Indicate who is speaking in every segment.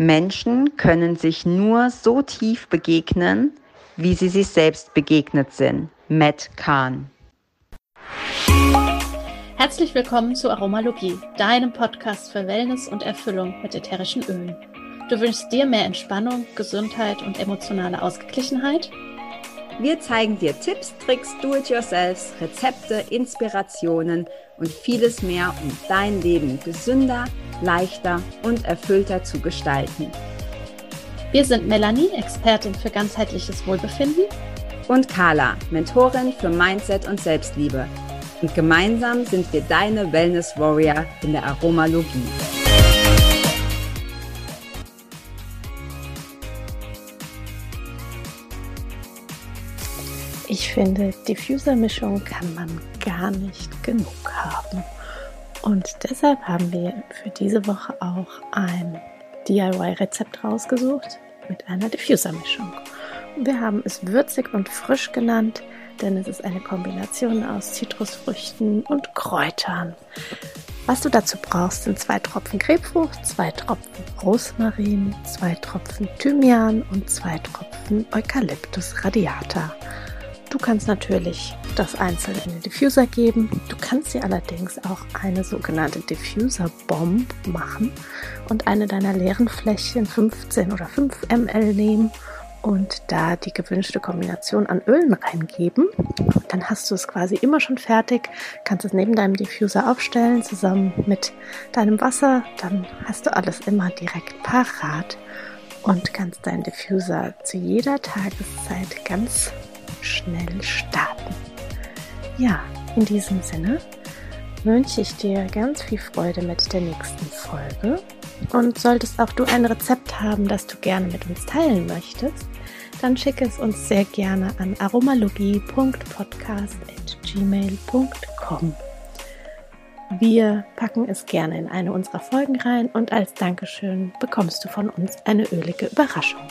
Speaker 1: Menschen können sich nur so tief begegnen, wie sie sich selbst begegnet sind. Matt Kahn.
Speaker 2: Herzlich willkommen zu Aromalogie, deinem Podcast für Wellness und Erfüllung mit ätherischen Ölen. Du wünschst dir mehr Entspannung, Gesundheit und emotionale Ausgeglichenheit?
Speaker 1: Wir zeigen dir Tipps, Tricks, Do-it-yourselfs, Rezepte, Inspirationen und vieles mehr, um dein Leben gesünder, leichter und erfüllter zu gestalten.
Speaker 2: Wir sind Melanie, Expertin für ganzheitliches Wohlbefinden.
Speaker 1: Und Carla, Mentorin für Mindset und Selbstliebe. Und gemeinsam sind wir deine Wellness Warrior in der Aromalogie.
Speaker 2: Ich finde, Diffuser-Mischung kann man gar nicht genug haben. Und deshalb haben wir für diese Woche auch ein DIY-Rezept rausgesucht mit einer Diffuser-Mischung. Wir haben es würzig und frisch genannt, denn es ist eine Kombination aus Zitrusfrüchten und Kräutern. Was du dazu brauchst, sind zwei Tropfen Grapefrucht, zwei Tropfen Rosmarin, zwei Tropfen Thymian und zwei Tropfen Eucalyptus radiata. Du kannst natürlich das einzeln in den Diffuser geben. Du kannst dir allerdings auch eine sogenannte Diffuser Bomb machen und eine deiner leeren Fläschchen 15 oder 5 ml nehmen und da die gewünschte Kombination an Ölen reingeben. Dann hast du es quasi immer schon fertig, kannst es neben deinem Diffuser aufstellen, zusammen mit deinem Wasser. Dann hast du alles immer direkt parat und kannst deinen Diffuser zu jeder Tageszeit ganz schnell starten. Ja, in diesem Sinne wünsche ich dir ganz viel Freude mit der nächsten Folge. Und solltest auch du ein Rezept haben, das du gerne mit uns teilen möchtest, dann schicke es uns sehr gerne an aromalogie.podcast.gmail.com. Wir packen es gerne in eine unserer Folgen rein und als Dankeschön bekommst du von uns eine ölige Überraschung.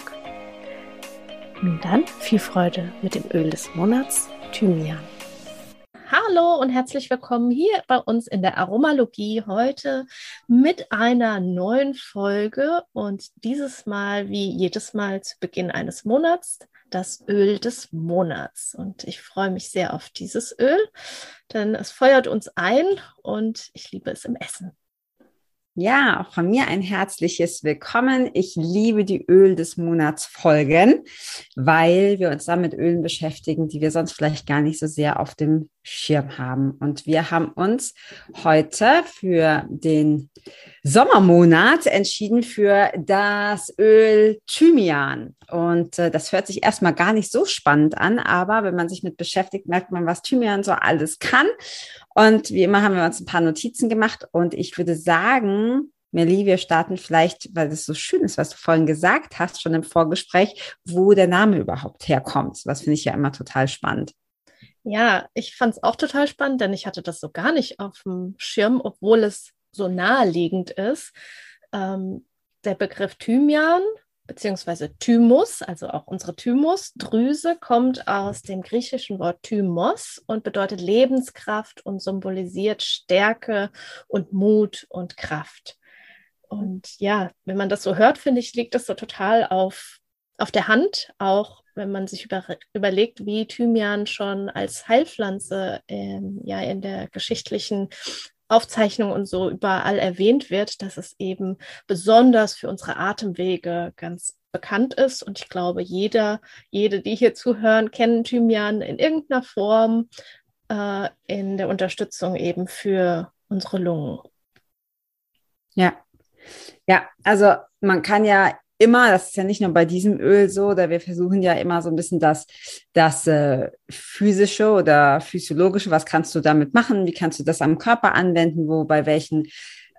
Speaker 2: Nun dann viel Freude mit dem Öl des Monats, Thymian. Hallo und herzlich willkommen hier bei uns in der Aromalogie heute mit einer neuen Folge und dieses Mal wie jedes Mal zu Beginn eines Monats das Öl des Monats. Und ich freue mich sehr auf dieses Öl, denn es feuert uns ein und ich liebe es im Essen.
Speaker 1: Ja, auch von mir ein herzliches Willkommen. Ich liebe die Öl des Monats Folgen, weil wir uns da mit Ölen beschäftigen, die wir sonst vielleicht gar nicht so sehr auf dem Schirm haben. Und wir haben uns heute für den Sommermonat entschieden für das Öl Thymian. Und äh, das hört sich erstmal gar nicht so spannend an, aber wenn man sich mit beschäftigt, merkt man, was Thymian so alles kann. Und wie immer haben wir uns ein paar Notizen gemacht und ich würde sagen, Melly, wir starten vielleicht, weil es so schön ist, was du vorhin gesagt hast, schon im Vorgespräch, wo der Name überhaupt herkommt. Was finde ich ja immer total spannend.
Speaker 2: Ja, ich fand es auch total spannend, denn ich hatte das so gar nicht auf dem Schirm, obwohl es so naheliegend ist. Ähm, der Begriff Thymian beziehungsweise Thymus, also auch unsere Thymusdrüse, kommt aus dem griechischen Wort Thymos und bedeutet Lebenskraft und symbolisiert Stärke und Mut und Kraft. Und ja, wenn man das so hört, finde ich, liegt das so total auf, auf der Hand, auch wenn man sich über, überlegt, wie Thymian schon als Heilpflanze ähm, ja in der geschichtlichen Aufzeichnungen und so überall erwähnt wird, dass es eben besonders für unsere Atemwege ganz bekannt ist. Und ich glaube, jeder, jede, die hier zuhören, kennen Thymian in irgendeiner Form äh, in der Unterstützung eben für unsere Lungen.
Speaker 1: Ja. Ja, also man kann ja immer, das ist ja nicht nur bei diesem Öl so, da wir versuchen ja immer so ein bisschen das, das äh, physische oder physiologische, was kannst du damit machen, wie kannst du das am Körper anwenden, wo bei welchen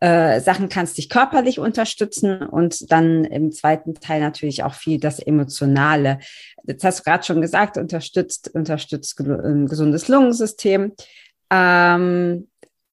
Speaker 1: äh, Sachen kannst dich körperlich unterstützen und dann im zweiten Teil natürlich auch viel das Emotionale. Jetzt hast du gerade schon gesagt, unterstützt, unterstützt ein gesundes Lungensystem. Ähm,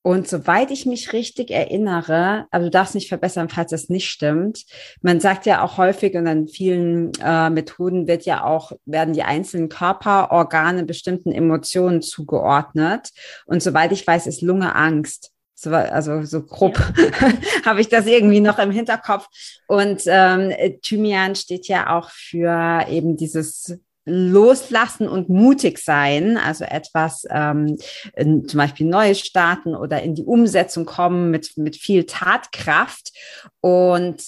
Speaker 1: und soweit ich mich richtig erinnere, aber du darfst nicht verbessern, falls das nicht stimmt. Man sagt ja auch häufig und an vielen äh, Methoden wird ja auch, werden die einzelnen Körperorgane bestimmten Emotionen zugeordnet. Und soweit ich weiß, ist Lunge Angst. So, also so grob ja. habe ich das irgendwie noch im Hinterkopf. Und ähm, Thymian steht ja auch für eben dieses Loslassen und mutig sein, also etwas ähm, in, zum Beispiel Neues starten oder in die Umsetzung kommen mit, mit viel Tatkraft. Und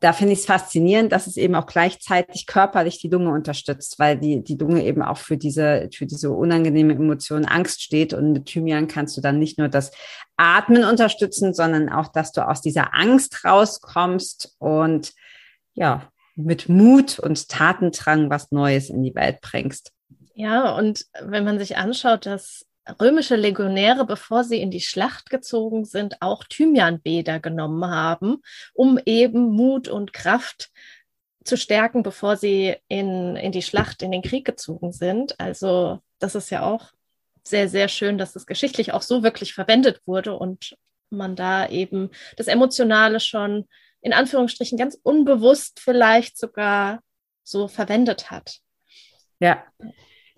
Speaker 1: da finde ich es faszinierend, dass es eben auch gleichzeitig körperlich die Lunge unterstützt, weil die, die Lunge eben auch für diese, für diese unangenehme Emotion Angst steht. Und mit Thymian kannst du dann nicht nur das Atmen unterstützen, sondern auch, dass du aus dieser Angst rauskommst und ja, mit Mut und Tatendrang was Neues in die Welt bringst.
Speaker 2: Ja, und wenn man sich anschaut, dass römische Legionäre, bevor sie in die Schlacht gezogen sind, auch Thymianbäder genommen haben, um eben Mut und Kraft zu stärken, bevor sie in, in die Schlacht, in den Krieg gezogen sind. Also das ist ja auch sehr, sehr schön, dass es geschichtlich auch so wirklich verwendet wurde und man da eben das Emotionale schon in Anführungsstrichen ganz unbewusst vielleicht sogar so verwendet hat.
Speaker 1: Ja,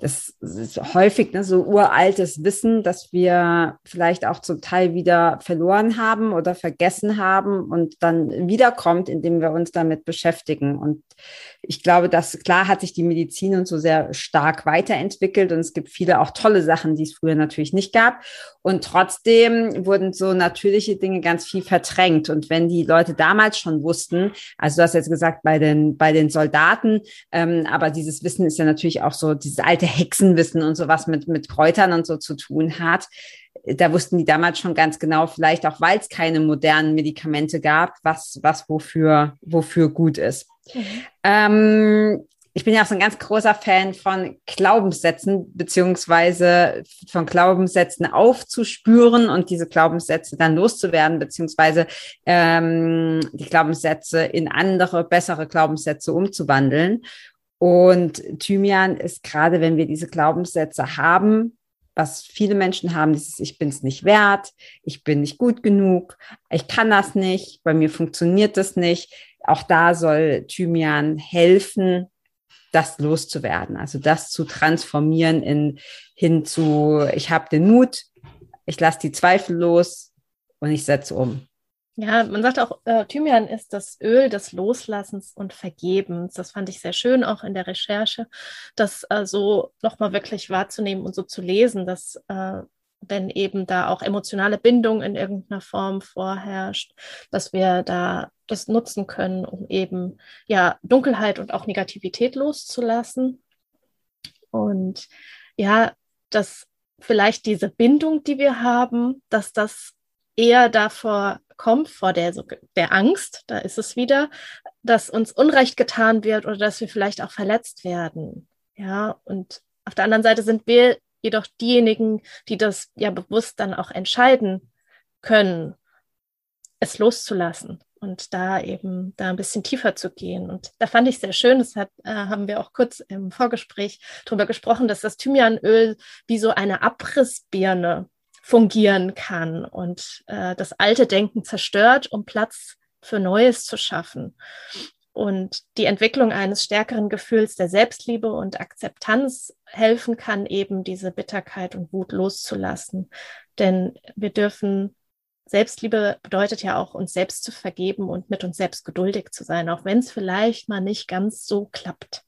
Speaker 1: das ist häufig ne, so uraltes Wissen, das wir vielleicht auch zum Teil wieder verloren haben oder vergessen haben und dann wiederkommt, indem wir uns damit beschäftigen. Und ich glaube, dass klar hat sich die Medizin und so sehr stark weiterentwickelt und es gibt viele auch tolle Sachen, die es früher natürlich nicht gab. Und trotzdem wurden so natürliche Dinge ganz viel verdrängt. Und wenn die Leute damals schon wussten, also du hast jetzt gesagt, bei den, bei den Soldaten, ähm, aber dieses Wissen ist ja natürlich auch so dieses alte Hexenwissen und sowas mit, mit Kräutern und so zu tun hat. Da wussten die damals schon ganz genau, vielleicht auch, weil es keine modernen Medikamente gab, was, was wofür, wofür gut ist. Mhm. Ähm, ich bin ja auch so ein ganz großer Fan von Glaubenssätzen, beziehungsweise von Glaubenssätzen aufzuspüren und diese Glaubenssätze dann loszuwerden, beziehungsweise ähm, die Glaubenssätze in andere, bessere Glaubenssätze umzuwandeln. Und Thymian ist gerade, wenn wir diese Glaubenssätze haben, was viele Menschen haben, dieses Ich bin es nicht wert, ich bin nicht gut genug, ich kann das nicht, bei mir funktioniert das nicht. Auch da soll Thymian helfen, das loszuwerden, also das zu transformieren in hin zu, ich habe den Mut, ich lasse die Zweifel los und ich setze um.
Speaker 2: Ja, man sagt auch, äh, Thymian ist das Öl des Loslassens und Vergebens. Das fand ich sehr schön auch in der Recherche, das äh, so nochmal wirklich wahrzunehmen und so zu lesen, dass äh, wenn eben da auch emotionale Bindung in irgendeiner Form vorherrscht, dass wir da das nutzen können, um eben ja Dunkelheit und auch Negativität loszulassen. Und ja, dass vielleicht diese Bindung, die wir haben, dass das eher davor kommt, vor der, der Angst, da ist es wieder, dass uns Unrecht getan wird oder dass wir vielleicht auch verletzt werden. Ja, und auf der anderen Seite sind wir jedoch diejenigen, die das ja bewusst dann auch entscheiden können, es loszulassen und da eben da ein bisschen tiefer zu gehen. Und da fand ich sehr schön, das hat, äh, haben wir auch kurz im Vorgespräch darüber gesprochen, dass das Thymianöl wie so eine Abrissbirne fungieren kann und äh, das alte Denken zerstört, um Platz für Neues zu schaffen. Und die Entwicklung eines stärkeren Gefühls der Selbstliebe und Akzeptanz helfen kann, eben diese Bitterkeit und Wut loszulassen. Denn wir dürfen, Selbstliebe bedeutet ja auch, uns selbst zu vergeben und mit uns selbst geduldig zu sein, auch wenn es vielleicht mal nicht ganz so klappt.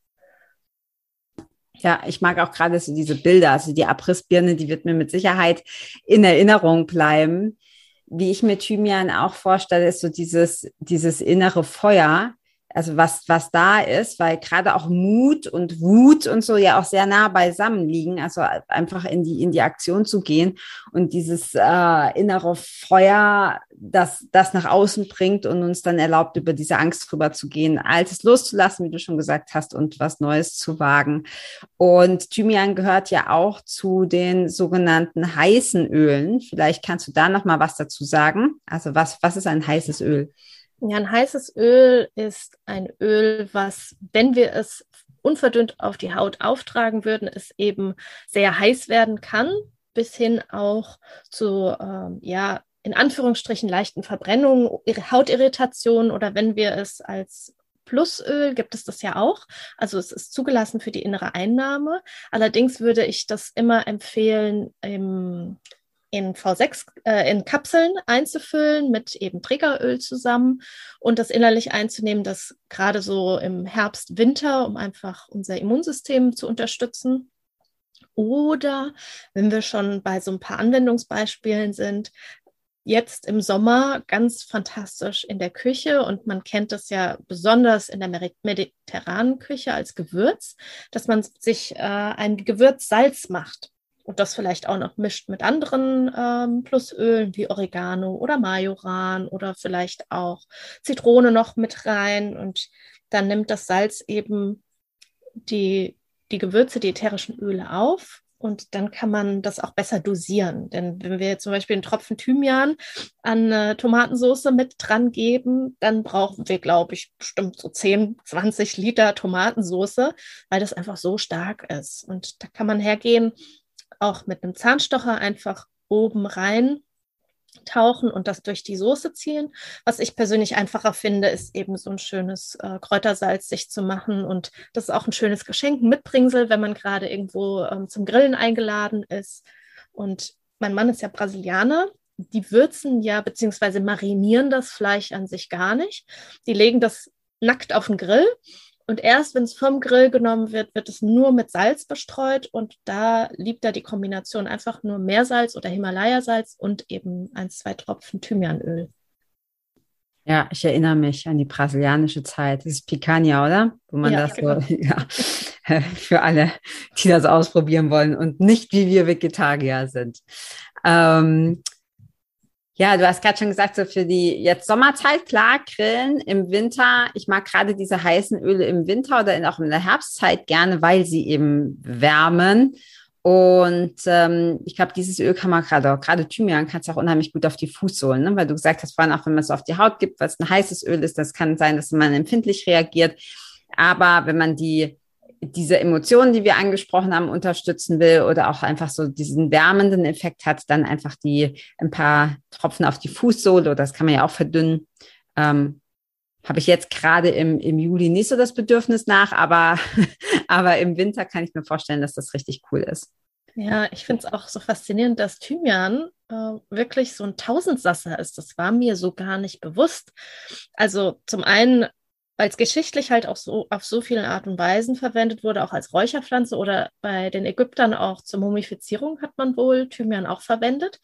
Speaker 1: Ja, ich mag auch gerade so diese Bilder, also die Abrissbirne, die wird mir mit Sicherheit in Erinnerung bleiben. Wie ich mir Thymian auch vorstelle, ist so dieses, dieses innere Feuer, also was, was da ist, weil gerade auch Mut und Wut und so ja auch sehr nah beisammen liegen, also einfach in die, in die Aktion zu gehen und dieses äh, innere Feuer, das, das nach außen bringt und uns dann erlaubt, über diese Angst drüber zu gehen, Altes loszulassen, wie du schon gesagt hast, und was Neues zu wagen. Und Thymian gehört ja auch zu den sogenannten heißen Ölen. Vielleicht kannst du da noch mal was dazu sagen. Also was, was ist ein heißes Öl?
Speaker 2: Ja, ein heißes Öl ist ein Öl, was, wenn wir es unverdünnt auf die Haut auftragen würden, es eben sehr heiß werden kann, bis hin auch zu, ähm, ja, in Anführungsstrichen leichten Verbrennungen, Hautirritationen oder wenn wir es als Plusöl gibt es das ja auch. Also es ist zugelassen für die innere Einnahme. Allerdings würde ich das immer empfehlen, im in V6, äh, in Kapseln einzufüllen mit eben Trägeröl zusammen und das innerlich einzunehmen, das gerade so im Herbst, Winter, um einfach unser Immunsystem zu unterstützen. Oder wenn wir schon bei so ein paar Anwendungsbeispielen sind, jetzt im Sommer ganz fantastisch in der Küche und man kennt das ja besonders in der mediterranen Küche als Gewürz, dass man sich äh, ein Gewürzsalz macht und das vielleicht auch noch mischt mit anderen ähm, Plusölen wie Oregano oder Majoran oder vielleicht auch Zitrone noch mit rein und dann nimmt das Salz eben die, die Gewürze, die ätherischen Öle auf und dann kann man das auch besser dosieren. Denn wenn wir zum Beispiel einen Tropfen Thymian an äh, Tomatensauce mit dran geben, dann brauchen wir, glaube ich, bestimmt so 10, 20 Liter Tomatensauce, weil das einfach so stark ist. Und da kann man hergehen, auch mit einem Zahnstocher einfach oben rein tauchen und das durch die Soße ziehen. Was ich persönlich einfacher finde, ist eben so ein schönes äh, Kräutersalz sich zu machen. Und das ist auch ein schönes Geschenk, ein Mitbringsel, wenn man gerade irgendwo ähm, zum Grillen eingeladen ist. Und mein Mann ist ja Brasilianer. Die würzen ja beziehungsweise marinieren das Fleisch an sich gar nicht. Die legen das nackt auf den Grill und erst wenn es vom Grill genommen wird, wird es nur mit Salz bestreut und da liegt da die Kombination einfach nur Meersalz oder Himalaya-Salz und eben ein, zwei Tropfen Thymianöl.
Speaker 1: Ja, ich erinnere mich an die brasilianische Zeit. Das ist Picanha, oder? Wo man ja, das genau. so, ja, für alle, die das ausprobieren wollen und nicht wie wir Vegetarier sind. Ähm, ja, du hast gerade schon gesagt, so für die jetzt Sommerzeit, klar, Grillen im Winter. Ich mag gerade diese heißen Öle im Winter oder auch in der Herbstzeit gerne, weil sie eben wärmen. Und ähm, ich glaube, dieses Öl kann man gerade, gerade Thymian kannst du auch unheimlich gut auf die Fußsohlen, ne? weil du gesagt hast vorhin auch, wenn man es auf die Haut gibt, was ein heißes Öl ist, das kann sein, dass man empfindlich reagiert. Aber wenn man die diese Emotionen, die wir angesprochen haben, unterstützen will oder auch einfach so diesen wärmenden Effekt hat, dann einfach die ein paar Tropfen auf die Fußsohle oder das kann man ja auch verdünnen. Ähm, habe ich jetzt gerade im, im Juli nicht so das Bedürfnis nach, aber, aber im Winter kann ich mir vorstellen, dass das richtig cool ist.
Speaker 2: Ja, ich finde es auch so faszinierend, dass Thymian äh, wirklich so ein Tausendsasser ist. Das war mir so gar nicht bewusst. Also zum einen weil es geschichtlich halt auch so auf so vielen Art und Weisen verwendet wurde, auch als Räucherpflanze oder bei den Ägyptern auch zur Mumifizierung hat man wohl Thymian auch verwendet.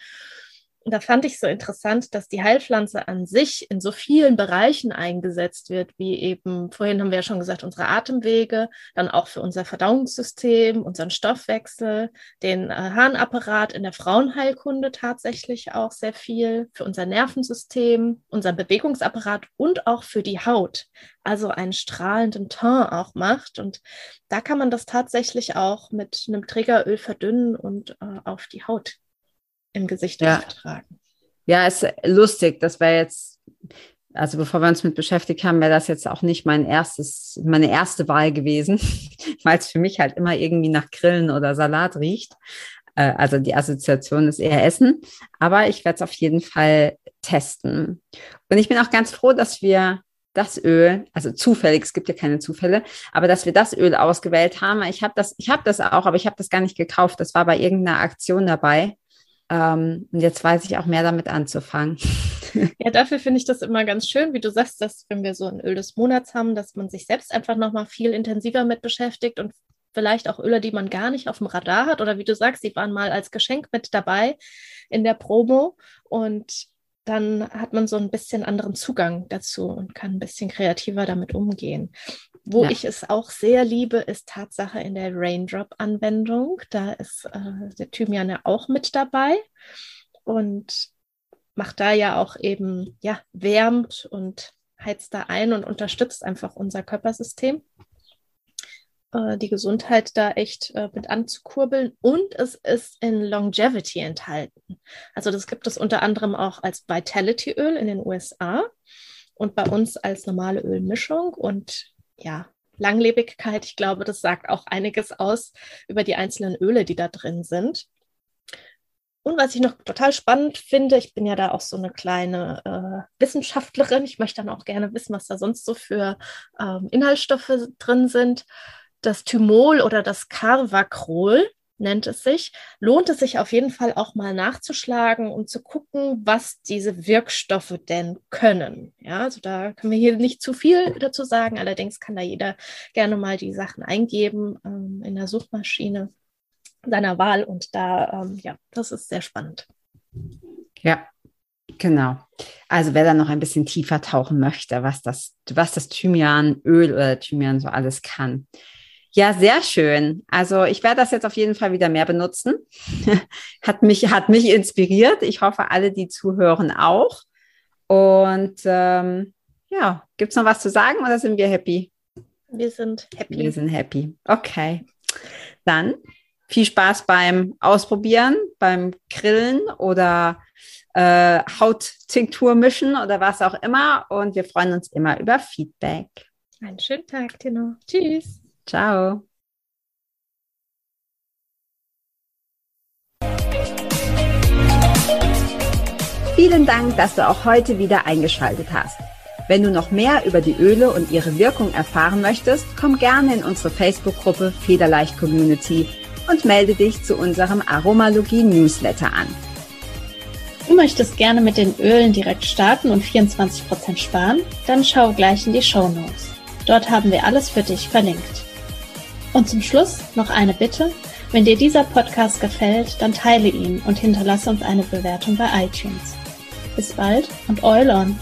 Speaker 2: Und da fand ich so interessant, dass die Heilpflanze an sich in so vielen Bereichen eingesetzt wird, wie eben, vorhin haben wir ja schon gesagt, unsere Atemwege, dann auch für unser Verdauungssystem, unseren Stoffwechsel, den äh, Harnapparat in der Frauenheilkunde tatsächlich auch sehr viel, für unser Nervensystem, unseren Bewegungsapparat und auch für die Haut, also einen strahlenden Teint auch macht. Und da kann man das tatsächlich auch mit einem Trägeröl verdünnen und äh, auf die Haut im Gesicht ja. tragen.
Speaker 1: Ja, ist lustig. Das wäre jetzt, also bevor wir uns mit beschäftigt haben, wäre das jetzt auch nicht mein erstes, meine erste Wahl gewesen, weil es für mich halt immer irgendwie nach Grillen oder Salat riecht. Äh, also die Assoziation ist eher Essen. Aber ich werde es auf jeden Fall testen. Und ich bin auch ganz froh, dass wir das Öl, also zufällig, es gibt ja keine Zufälle, aber dass wir das Öl ausgewählt haben. Ich habe das, ich habe das auch, aber ich habe das gar nicht gekauft. Das war bei irgendeiner Aktion dabei. Ähm, und jetzt weiß ich auch mehr damit anzufangen.
Speaker 2: Ja, dafür finde ich das immer ganz schön, wie du sagst, dass wenn wir so ein Öl des Monats haben, dass man sich selbst einfach nochmal viel intensiver mit beschäftigt und vielleicht auch Öle, die man gar nicht auf dem Radar hat oder wie du sagst, die waren mal als Geschenk mit dabei in der Promo und dann hat man so ein bisschen anderen Zugang dazu und kann ein bisschen kreativer damit umgehen. Wo ja. ich es auch sehr liebe, ist Tatsache in der Raindrop-Anwendung. Da ist äh, der Thymian ja auch mit dabei und macht da ja auch eben, ja, wärmt und heizt da ein und unterstützt einfach unser Körpersystem äh, die Gesundheit da echt äh, mit anzukurbeln. Und es ist in Longevity enthalten. Also das gibt es unter anderem auch als Vitality-Öl in den USA und bei uns als normale Ölmischung. Und ja, Langlebigkeit, ich glaube, das sagt auch einiges aus über die einzelnen Öle, die da drin sind. Und was ich noch total spannend finde, ich bin ja da auch so eine kleine äh, Wissenschaftlerin. Ich möchte dann auch gerne wissen, was da sonst so für ähm, Inhaltsstoffe drin sind. Das Thymol oder das Carvacrol, nennt es sich, lohnt es sich auf jeden Fall auch mal nachzuschlagen, um zu gucken, was diese Wirkstoffe denn können. Ja, also da können wir hier nicht zu viel dazu sagen. Allerdings kann da jeder gerne mal die Sachen eingeben ähm, in der Suchmaschine seiner Wahl und da, ähm, ja, das ist sehr spannend.
Speaker 1: Ja, Genau. Also wer da noch ein bisschen tiefer tauchen möchte, was das, was das Thymianöl oder Thymian so alles kann. Ja, sehr schön. Also ich werde das jetzt auf jeden Fall wieder mehr benutzen. hat mich, hat mich inspiriert. Ich hoffe, alle, die zuhören, auch. Und ähm, ja, gibt es noch was zu sagen oder sind wir happy?
Speaker 2: Wir sind happy.
Speaker 1: Wir sind happy. Okay. Dann viel Spaß beim Ausprobieren, beim Grillen oder äh, Hauttinktur mischen oder was auch immer. Und wir freuen uns immer über Feedback.
Speaker 2: Einen schönen Tag, Tino. Tschüss.
Speaker 1: Ciao. Vielen Dank, dass du auch heute wieder eingeschaltet hast. Wenn du noch mehr über die Öle und ihre Wirkung erfahren möchtest, komm gerne in unsere Facebook-Gruppe Federleicht Community und melde dich zu unserem Aromalogie-Newsletter an.
Speaker 2: Du möchtest gerne mit den Ölen direkt starten und 24% sparen? Dann schau gleich in die Show Notes. Dort haben wir alles für dich verlinkt. Und zum Schluss noch eine Bitte. Wenn dir dieser Podcast gefällt, dann teile ihn und hinterlasse uns eine Bewertung bei iTunes. Bis bald und Eulon!